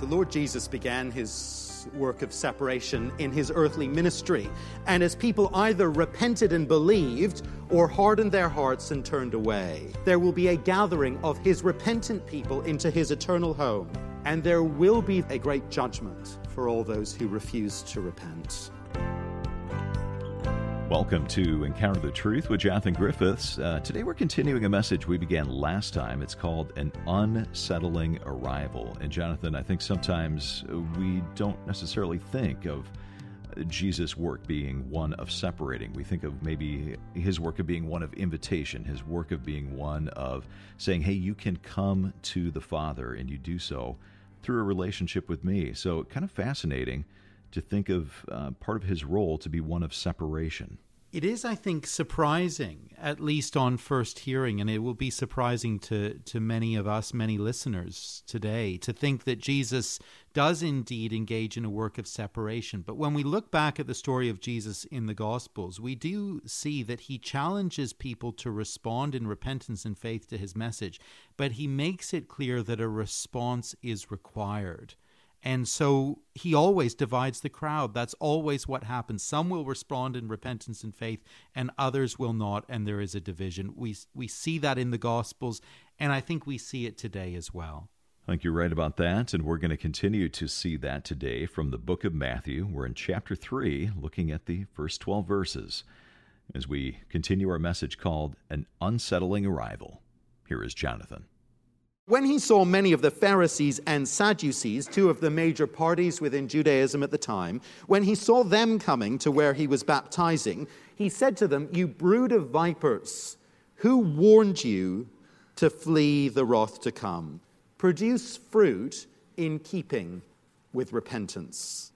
The Lord Jesus began his work of separation in his earthly ministry, and as people either repented and believed or hardened their hearts and turned away, there will be a gathering of his repentant people into his eternal home, and there will be a great judgment for all those who refuse to repent. Welcome to Encounter the Truth with Jonathan Griffiths. Uh, today we're continuing a message we began last time. It's called An Unsettling Arrival. And Jonathan, I think sometimes we don't necessarily think of Jesus' work being one of separating. We think of maybe his work of being one of invitation, his work of being one of saying, hey, you can come to the Father, and you do so through a relationship with me. So, kind of fascinating to think of uh, part of his role to be one of separation. It is, I think, surprising, at least on first hearing, and it will be surprising to, to many of us, many listeners today, to think that Jesus does indeed engage in a work of separation. But when we look back at the story of Jesus in the Gospels, we do see that he challenges people to respond in repentance and faith to his message, but he makes it clear that a response is required. And so he always divides the crowd. That's always what happens. Some will respond in repentance and faith, and others will not, and there is a division. We, we see that in the Gospels, and I think we see it today as well. I think you're right about that, and we're going to continue to see that today from the book of Matthew. We're in chapter 3, looking at the first 12 verses, as we continue our message called An Unsettling Arrival. Here is Jonathan. When he saw many of the Pharisees and Sadducees, two of the major parties within Judaism at the time, when he saw them coming to where he was baptizing, he said to them, You brood of vipers, who warned you to flee the wrath to come? Produce fruit in keeping with repentance.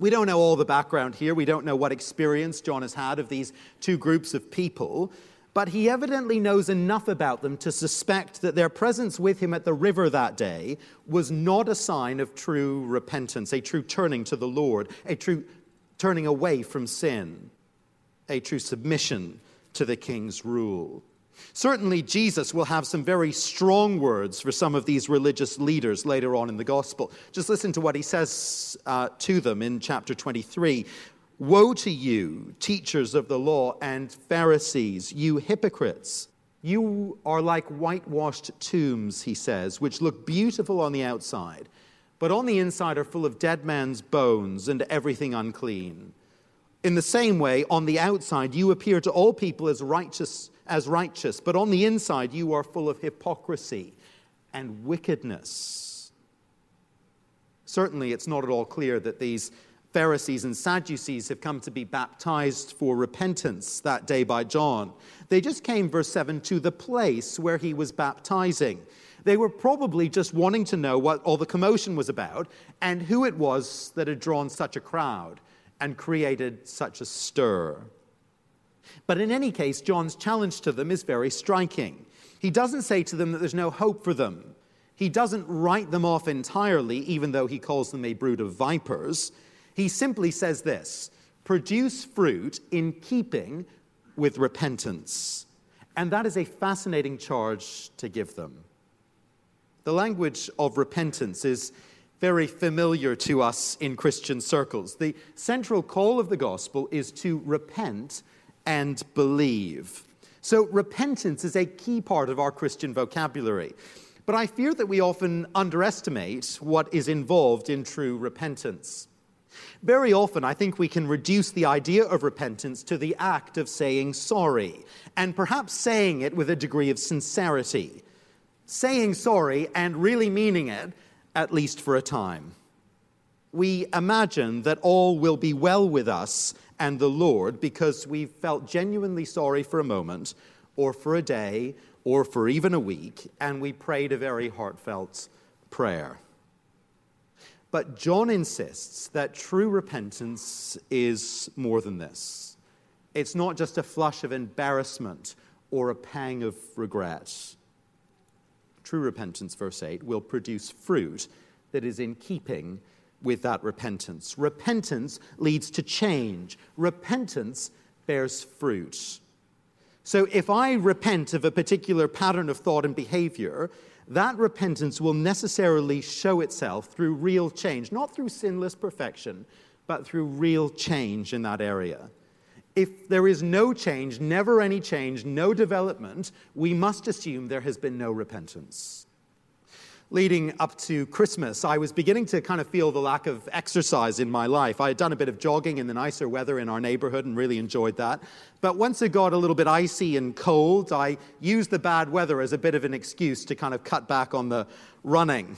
We don't know all the background here. We don't know what experience John has had of these two groups of people but he evidently knows enough about them to suspect that their presence with him at the river that day was not a sign of true repentance, a true turning to the Lord, a true turning away from sin, a true submission to the king's rule. Certainly, Jesus will have some very strong words for some of these religious leaders later on in the gospel. Just listen to what he says uh, to them in chapter 23. Woe to you, teachers of the law and Pharisees, you hypocrites! You are like whitewashed tombs, he says, which look beautiful on the outside, but on the inside are full of dead man's bones and everything unclean. In the same way, on the outside you appear to all people as righteous, as righteous, but on the inside you are full of hypocrisy and wickedness. Certainly, it's not at all clear that these Pharisees and Sadducees have come to be baptized for repentance that day by John. They just came, verse 7, to the place where he was baptizing. They were probably just wanting to know what all the commotion was about and who it was that had drawn such a crowd and created such a stir. But in any case, John's challenge to them is very striking. He doesn't say to them that there's no hope for them. He doesn't write them off entirely, even though he calls them a brood of vipers. He simply says this produce fruit in keeping with repentance. And that is a fascinating charge to give them. The language of repentance is very familiar to us in Christian circles. The central call of the gospel is to repent and believe. So, repentance is a key part of our Christian vocabulary. But I fear that we often underestimate what is involved in true repentance. Very often, I think we can reduce the idea of repentance to the act of saying sorry, and perhaps saying it with a degree of sincerity. Saying sorry and really meaning it, at least for a time. We imagine that all will be well with us and the Lord because we've felt genuinely sorry for a moment, or for a day, or for even a week, and we prayed a very heartfelt prayer. But John insists that true repentance is more than this. It's not just a flush of embarrassment or a pang of regret. True repentance, verse 8, will produce fruit that is in keeping with that repentance. Repentance leads to change, repentance bears fruit. So if I repent of a particular pattern of thought and behavior, that repentance will necessarily show itself through real change, not through sinless perfection, but through real change in that area. If there is no change, never any change, no development, we must assume there has been no repentance leading up to Christmas, I was beginning to kind of feel the lack of exercise in my life. I had done a bit of jogging in the nicer weather in our neighborhood and really enjoyed that. But once it got a little bit icy and cold, I used the bad weather as a bit of an excuse to kind of cut back on the running.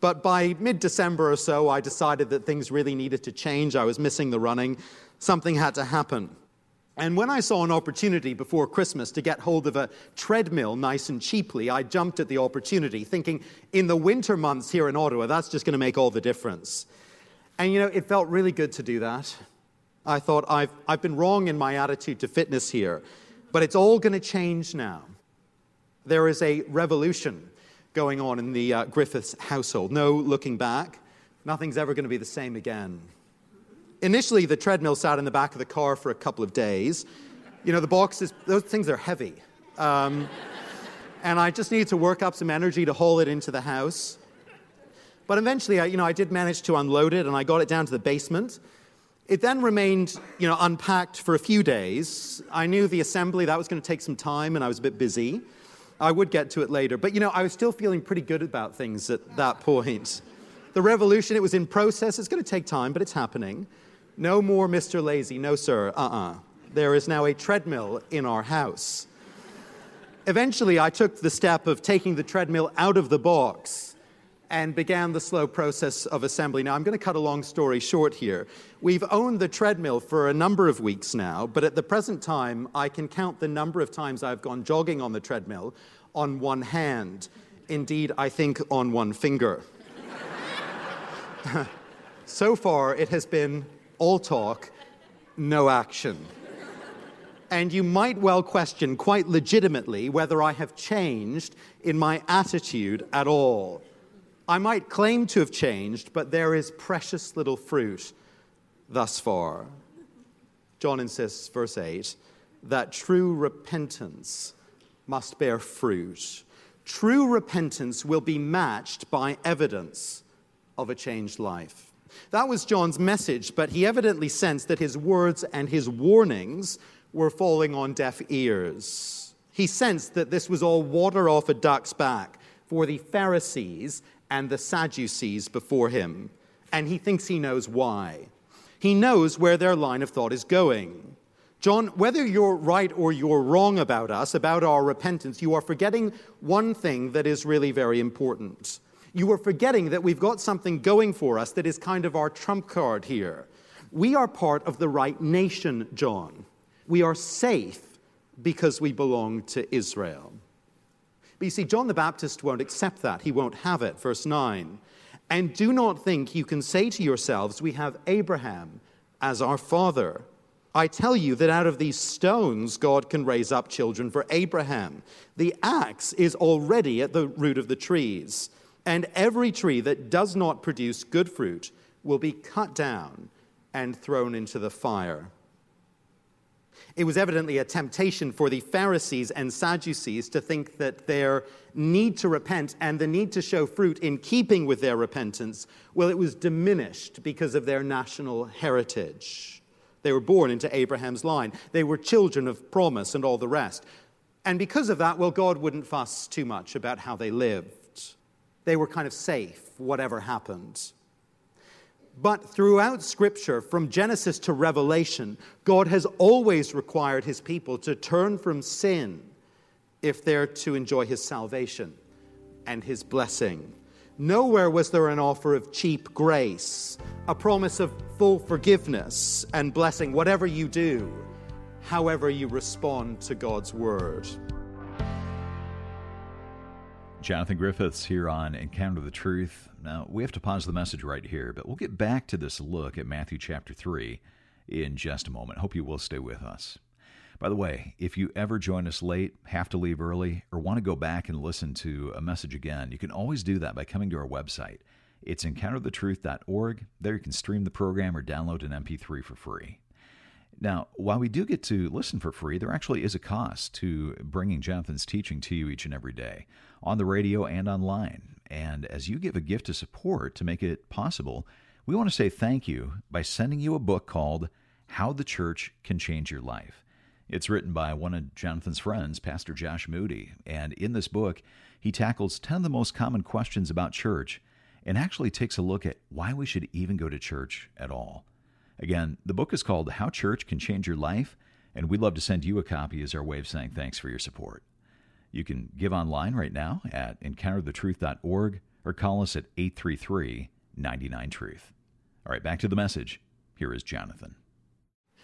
But by mid December or so, I decided that things really needed to change. I was missing the running. Something had to happen. And when I saw an opportunity before Christmas to get hold of a treadmill nice and cheaply, I jumped at the opportunity, thinking in the winter months here in Ottawa, that's just going to make all the difference. And you know, it felt really good to do that. I thought, I've, I've been wrong in my attitude to fitness here, but it's all going to change now. There is a revolution going on in the uh, Griffiths household. No looking back. Nothing's ever going to be the same again. Initially, the treadmill sat in the back of the car for a couple of days. You know, the boxes, those things are heavy. Um, and I just needed to work up some energy to haul it into the house. But eventually, I, you know, I did manage to unload it and I got it down to the basement. It then remained, you know, unpacked for a few days. I knew the assembly, that was going to take some time and I was a bit busy. I would get to it later. But, you know, I was still feeling pretty good about things at that point. The revolution, it was in process. It's going to take time, but it's happening. No more Mr. Lazy. No, sir. Uh uh-uh. uh There is now a treadmill in our house. Eventually, I took the step of taking the treadmill out of the box and began the slow process of assembly. Now, I'm going to cut a long story short here. We've owned the treadmill for a number of weeks now, but at the present time, I can count the number of times I've gone jogging on the treadmill on one hand. Indeed, I think on one finger. so far, it has been all talk, no action. And you might well question quite legitimately whether I have changed in my attitude at all. I might claim to have changed, but there is precious little fruit thus far. John insists, verse 8, that true repentance must bear fruit. True repentance will be matched by evidence of a changed life. That was John's message, but he evidently sensed that his words and his warnings were falling on deaf ears. He sensed that this was all water off a duck's back for the Pharisees and the Sadducees before him, and he thinks he knows why. He knows where their line of thought is going. John, whether you're right or you're wrong about us, about our repentance, you are forgetting one thing that is really very important you are forgetting that we've got something going for us that is kind of our trump card here. We are part of the right nation, John. We are safe because we belong to Israel. But you see, John the Baptist won't accept that. He won't have it. Verse 9. And do not think you can say to yourselves, We have Abraham as our father. I tell you that out of these stones God can raise up children for Abraham. The axe is already at the root of the trees and every tree that does not produce good fruit will be cut down and thrown into the fire. It was evidently a temptation for the Pharisees and Sadducees to think that their need to repent and the need to show fruit in keeping with their repentance, well, it was diminished because of their national heritage. They were born into Abraham's line, they were children of promise and all the rest. And because of that, well, God wouldn't fuss too much about how they lived. They were kind of safe, whatever happened. But throughout Scripture, from Genesis to Revelation, God has always required his people to turn from sin if they're to enjoy his salvation and his blessing. Nowhere was there an offer of cheap grace, a promise of full forgiveness and blessing, whatever you do, however you respond to God's word. Jonathan Griffiths here on Encounter the Truth. Now, we have to pause the message right here, but we'll get back to this look at Matthew chapter 3 in just a moment. Hope you will stay with us. By the way, if you ever join us late, have to leave early, or want to go back and listen to a message again, you can always do that by coming to our website. It's encounterthetruth.org. There you can stream the program or download an MP3 for free. Now, while we do get to listen for free, there actually is a cost to bringing Jonathan's teaching to you each and every day on the radio and online. And as you give a gift of support to make it possible, we want to say thank you by sending you a book called How the Church Can Change Your Life. It's written by one of Jonathan's friends, Pastor Josh Moody. And in this book, he tackles 10 of the most common questions about church and actually takes a look at why we should even go to church at all. Again, the book is called How Church Can Change Your Life, and we'd love to send you a copy as our way of saying thanks for your support. You can give online right now at encounterthetruth.org or call us at 833 99 Truth. All right, back to the message. Here is Jonathan.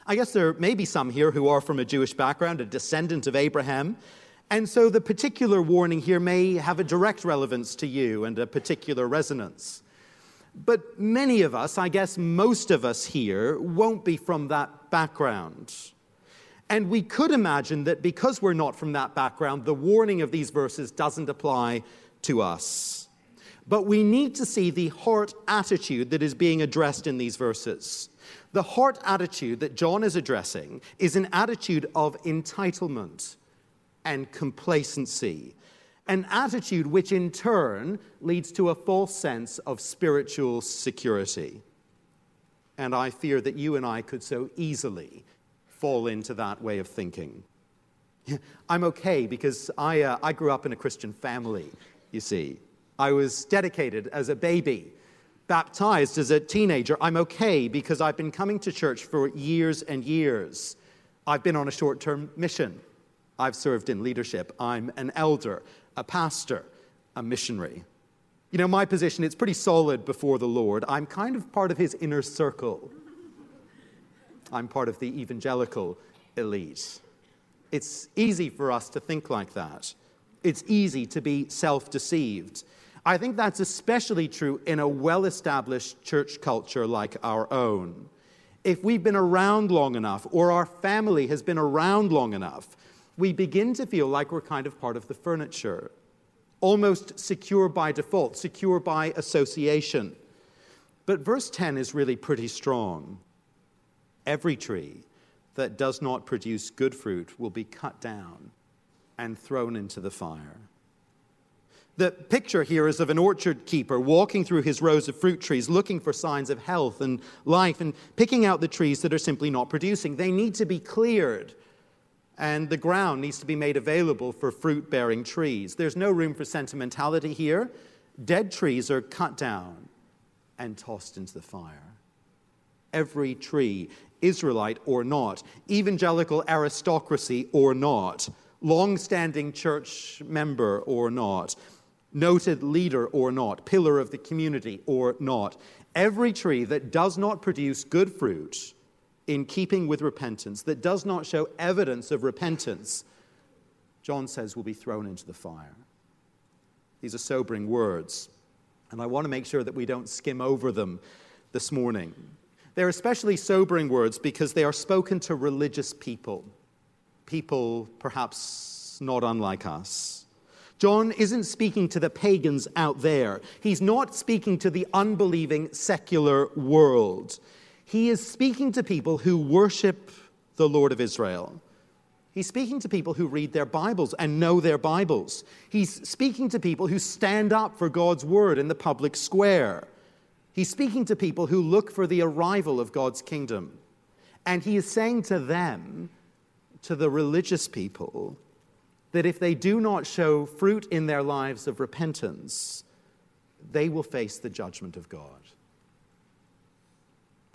I guess there may be some here who are from a Jewish background, a descendant of Abraham. And so the particular warning here may have a direct relevance to you and a particular resonance. But many of us, I guess most of us here, won't be from that background. And we could imagine that because we're not from that background, the warning of these verses doesn't apply to us. But we need to see the heart attitude that is being addressed in these verses. The heart attitude that John is addressing is an attitude of entitlement and complacency an attitude which in turn leads to a false sense of spiritual security. And I fear that you and I could so easily fall into that way of thinking. I'm okay because I, uh, I grew up in a Christian family, you see. I was dedicated as a baby, baptized as a teenager. I'm okay because I've been coming to church for years and years. I've been on a short term mission. I've served in leadership. I'm an elder a pastor, a missionary. You know, my position, it's pretty solid before the Lord. I'm kind of part of his inner circle. I'm part of the evangelical elite. It's easy for us to think like that. It's easy to be self deceived. I think that's especially true in a well established church culture like our own. If we've been around long enough, or our family has been around long enough, we begin to feel like we're kind of part of the furniture, almost secure by default, secure by association. But verse 10 is really pretty strong. Every tree that does not produce good fruit will be cut down and thrown into the fire. The picture here is of an orchard keeper walking through his rows of fruit trees, looking for signs of health and life, and picking out the trees that are simply not producing. They need to be cleared and the ground needs to be made available for fruit bearing trees. There's no room for sentimentality here. Dead trees are cut down and tossed into the fire. Every tree, Israelite or not, evangelical aristocracy or not, long standing church member or not, noted leader or not, pillar of the community or not, every tree that does not produce good fruit in keeping with repentance, that does not show evidence of repentance, John says will be thrown into the fire. These are sobering words, and I want to make sure that we don't skim over them this morning. They're especially sobering words because they are spoken to religious people, people perhaps not unlike us. John isn't speaking to the pagans out there. He's not speaking to the unbelieving secular world. He is speaking to people who worship the Lord of Israel. He's speaking to people who read their Bibles and know their Bibles. He's speaking to people who stand up for God's word in the public square. He's speaking to people who look for the arrival of God's kingdom. And he is saying to them, to the religious people, that if they do not show fruit in their lives of repentance, they will face the judgment of God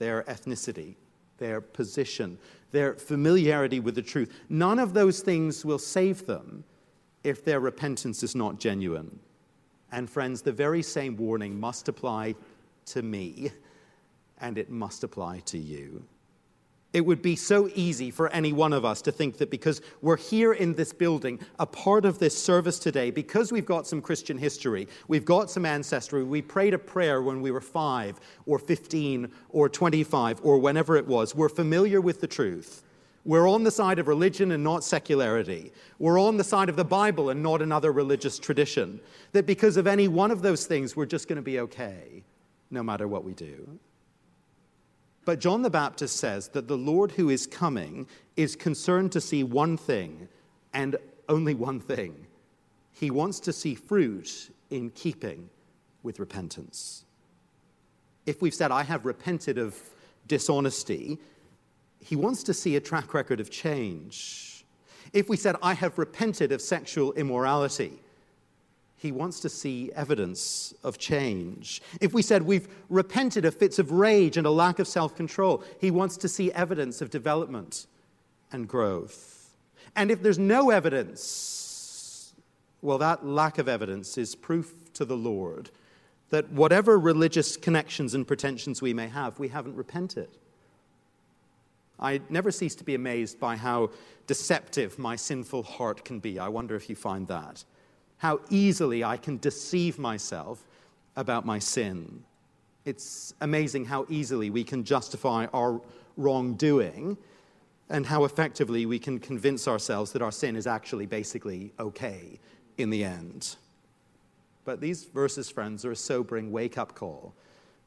their ethnicity, their position, their familiarity with the truth. None of those things will save them if their repentance is not genuine. And, friends, the very same warning must apply to me, and it must apply to you. It would be so easy for any one of us to think that because we're here in this building, a part of this service today, because we've got some Christian history, we've got some ancestry, we prayed a prayer when we were five or 15 or 25 or whenever it was, we're familiar with the truth. We're on the side of religion and not secularity. We're on the side of the Bible and not another religious tradition. That because of any one of those things, we're just going to be okay, no matter what we do. But John the Baptist says that the Lord who is coming is concerned to see one thing and only one thing. He wants to see fruit in keeping with repentance. If we've said, I have repented of dishonesty, he wants to see a track record of change. If we said, I have repented of sexual immorality, he wants to see evidence of change. If we said we've repented of fits of rage and a lack of self control, he wants to see evidence of development and growth. And if there's no evidence, well, that lack of evidence is proof to the Lord that whatever religious connections and pretensions we may have, we haven't repented. I never cease to be amazed by how deceptive my sinful heart can be. I wonder if you find that how easily I can deceive myself about my sin. It's amazing how easily we can justify our wrongdoing and how effectively we can convince ourselves that our sin is actually basically okay in the end. But these verses, friends, are a sobering wake up call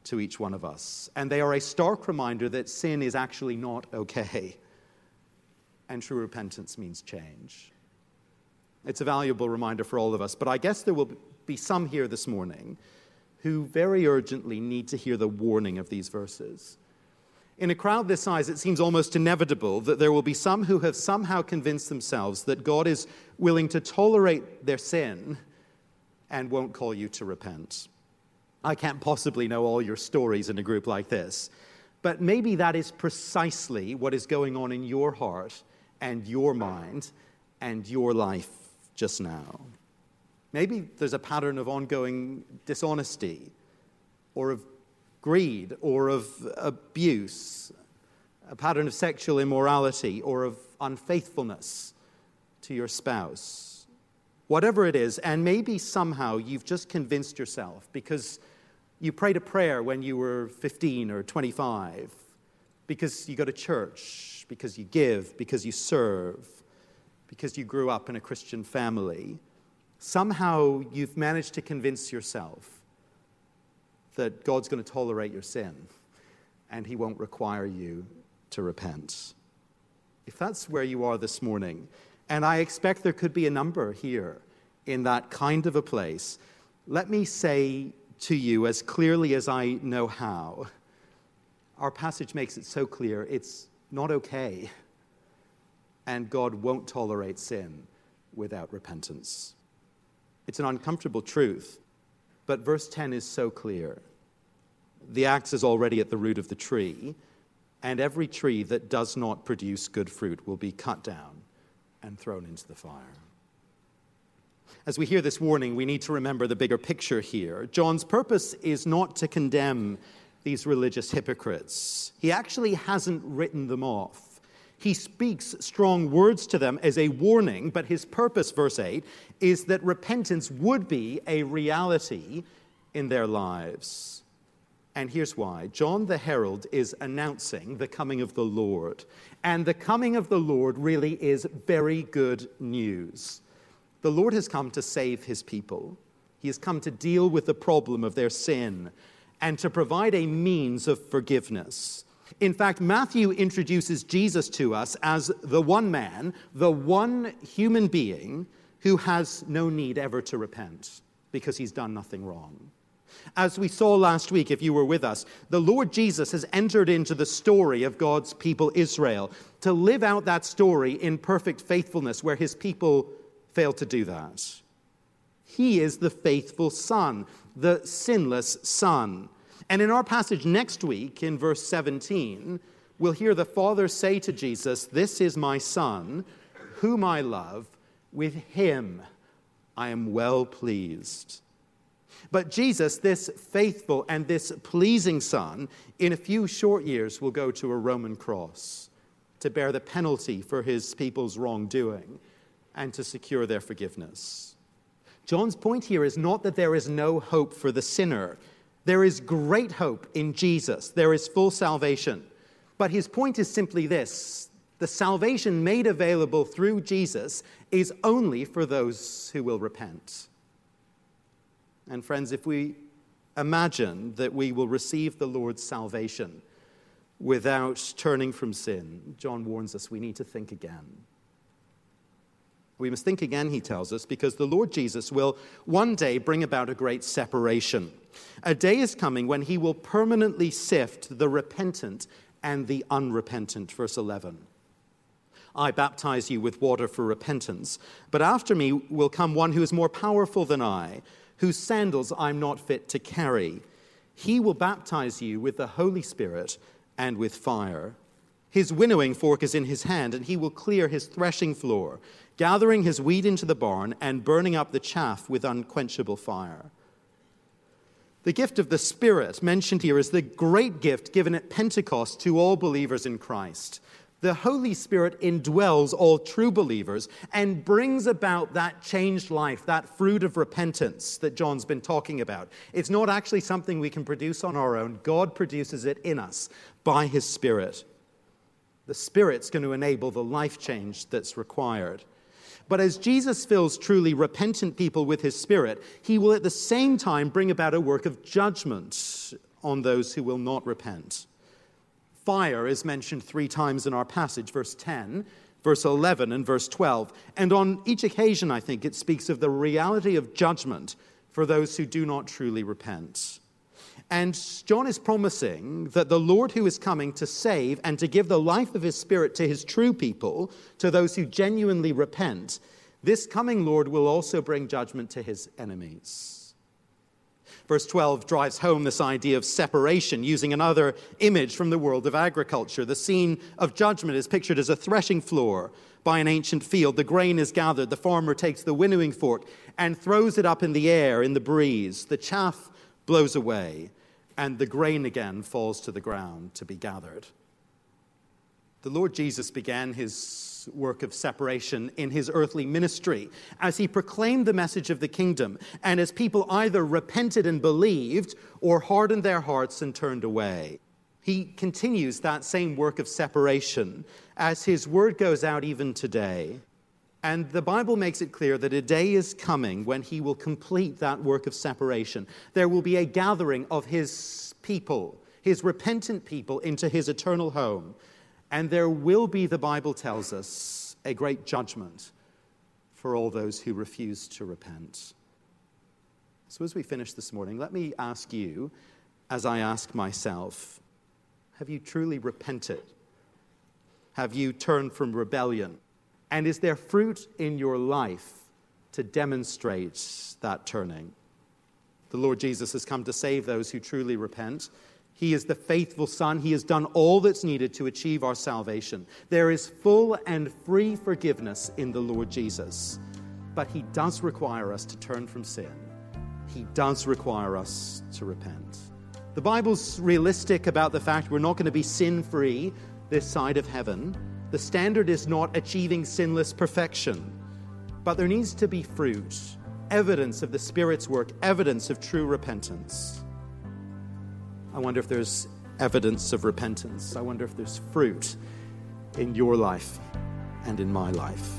to each one of us. And they are a stark reminder that sin is actually not okay. And true repentance means change. It's a valuable reminder for all of us. But I guess there will be some here this morning who very urgently need to hear the warning of these verses. In a crowd this size, it seems almost inevitable that there will be some who have somehow convinced themselves that God is willing to tolerate their sin and won't call you to repent. I can't possibly know all your stories in a group like this, but maybe that is precisely what is going on in your heart and your mind and your life just now. Maybe there's a pattern of ongoing dishonesty or of greed or of abuse, a pattern of sexual immorality or of unfaithfulness to your spouse. Whatever it is, and maybe somehow you've just convinced yourself because you prayed a prayer when you were 15 or 25, because you go to church, because you give, because you serve because you grew up in a Christian family, somehow you've managed to convince yourself that God's going to tolerate your sin and he won't require you to repent. If that's where you are this morning, and I expect there could be a number here in that kind of a place, let me say to you as clearly as I know how our passage makes it so clear it's not okay and God won't tolerate sin without repentance. It's an uncomfortable truth, but verse 10 is so clear. The axe is already at the root of the tree, and every tree that does not produce good fruit will be cut down and thrown into the fire. As we hear this warning, we need to remember the bigger picture here. John's purpose is not to condemn these religious hypocrites, he actually hasn't written them off. He speaks strong words to them as a warning, but his purpose, verse 8, is that repentance would be a reality in their lives. And here's why John the Herald is announcing the coming of the Lord. And the coming of the Lord really is very good news. The Lord has come to save his people, he has come to deal with the problem of their sin and to provide a means of forgiveness. In fact, Matthew introduces Jesus to us as the one man, the one human being who has no need ever to repent because he's done nothing wrong. As we saw last week, if you were with us, the Lord Jesus has entered into the story of God's people Israel to live out that story in perfect faithfulness where his people failed to do that. He is the faithful Son, the sinless Son. And in our passage next week, in verse 17, we'll hear the Father say to Jesus, This is my Son, whom I love. With him I am well pleased. But Jesus, this faithful and this pleasing Son, in a few short years will go to a Roman cross to bear the penalty for his people's wrongdoing and to secure their forgiveness. John's point here is not that there is no hope for the sinner there is great hope in Jesus, there is full salvation. But his point is simply this the salvation made available through Jesus is only for those who will repent. And friends, if we imagine that we will receive the Lord's salvation without turning from sin, John warns us we need to think again. We must think again, he tells us, because the Lord Jesus will one day bring about a great separation. A day is coming when he will permanently sift the repentant and the unrepentant. Verse 11. I baptize you with water for repentance, but after me will come one who is more powerful than I, whose sandals I'm not fit to carry. He will baptize you with the Holy Spirit and with fire. His winnowing fork is in his hand, and he will clear his threshing floor, gathering his wheat into the barn and burning up the chaff with unquenchable fire. The gift of the Spirit mentioned here is the great gift given at Pentecost to all believers in Christ. The Holy Spirit indwells all true believers and brings about that changed life, that fruit of repentance that John's been talking about. It's not actually something we can produce on our own, God produces it in us by His Spirit. The Spirit's going to enable the life change that's required. But as Jesus fills truly repentant people with his Spirit, he will at the same time bring about a work of judgment on those who will not repent. Fire is mentioned three times in our passage, verse 10, verse 11, and verse 12. And on each occasion, I think, it speaks of the reality of judgment for those who do not truly repent. And John is promising that the Lord who is coming to save and to give the life of his Spirit to his true people, to those who genuinely repent, this coming Lord will also bring judgment to his enemies. Verse 12 drives home this idea of separation using another image from the world of agriculture. The scene of judgment is pictured as a threshing floor by an ancient field. The grain is gathered. The farmer takes the winnowing fork and throws it up in the air in the breeze. The chaff blows away, and the grain again falls to the ground to be gathered. The Lord Jesus began his work of separation in his earthly ministry as he proclaimed the message of the kingdom, and as people either repented and believed or hardened their hearts and turned away. He continues that same work of separation as his word goes out even today. And the Bible makes it clear that a day is coming when he will complete that work of separation. There will be a gathering of his people, his repentant people, into his eternal home. And there will be, the Bible tells us, a great judgment for all those who refuse to repent. So, as we finish this morning, let me ask you, as I ask myself, have you truly repented? Have you turned from rebellion? And is there fruit in your life to demonstrate that turning? The Lord Jesus has come to save those who truly repent. He is the faithful Son. He has done all that's needed to achieve our salvation. There is full and free forgiveness in the Lord Jesus. But He does require us to turn from sin, He does require us to repent. The Bible's realistic about the fact we're not going to be sin free this side of heaven. The standard is not achieving sinless perfection, but there needs to be fruit, evidence of the Spirit's work, evidence of true repentance. I wonder if there's evidence of repentance. I wonder if there's fruit in your life and in my life.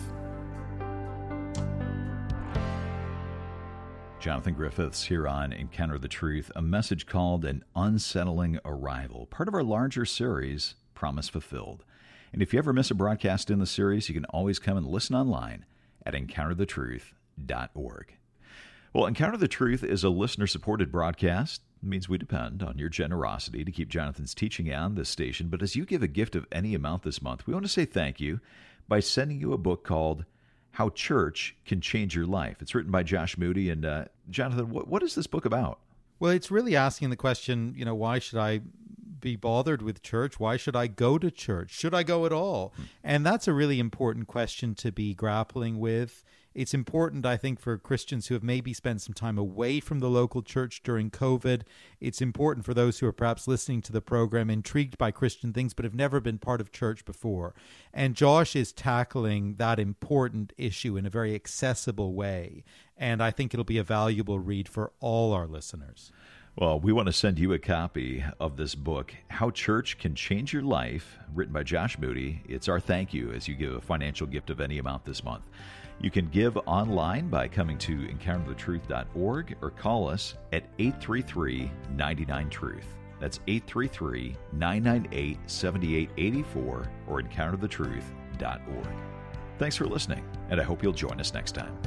Jonathan Griffiths here on Encounter the Truth, a message called An Unsettling Arrival, part of our larger series, Promise Fulfilled. And if you ever miss a broadcast in the series, you can always come and listen online at encounterthetruth.org. Well, Encounter the Truth is a listener supported broadcast. It means we depend on your generosity to keep Jonathan's teaching on this station. But as you give a gift of any amount this month, we want to say thank you by sending you a book called How Church Can Change Your Life. It's written by Josh Moody. And uh, Jonathan, what, what is this book about? Well, it's really asking the question, you know, why should I be bothered with church? Why should I go to church? Should I go at all? Hmm. And that's a really important question to be grappling with. It's important, I think, for Christians who have maybe spent some time away from the local church during COVID. It's important for those who are perhaps listening to the program, intrigued by Christian things, but have never been part of church before. And Josh is tackling that important issue in a very accessible way. And I think it'll be a valuable read for all our listeners. Well, we want to send you a copy of this book, How Church Can Change Your Life, written by Josh Moody. It's our thank you as you give a financial gift of any amount this month. You can give online by coming to encounterthetruth.org or call us at 833 99 Truth. That's 833 998 7884 or encounterthetruth.org. Thanks for listening, and I hope you'll join us next time.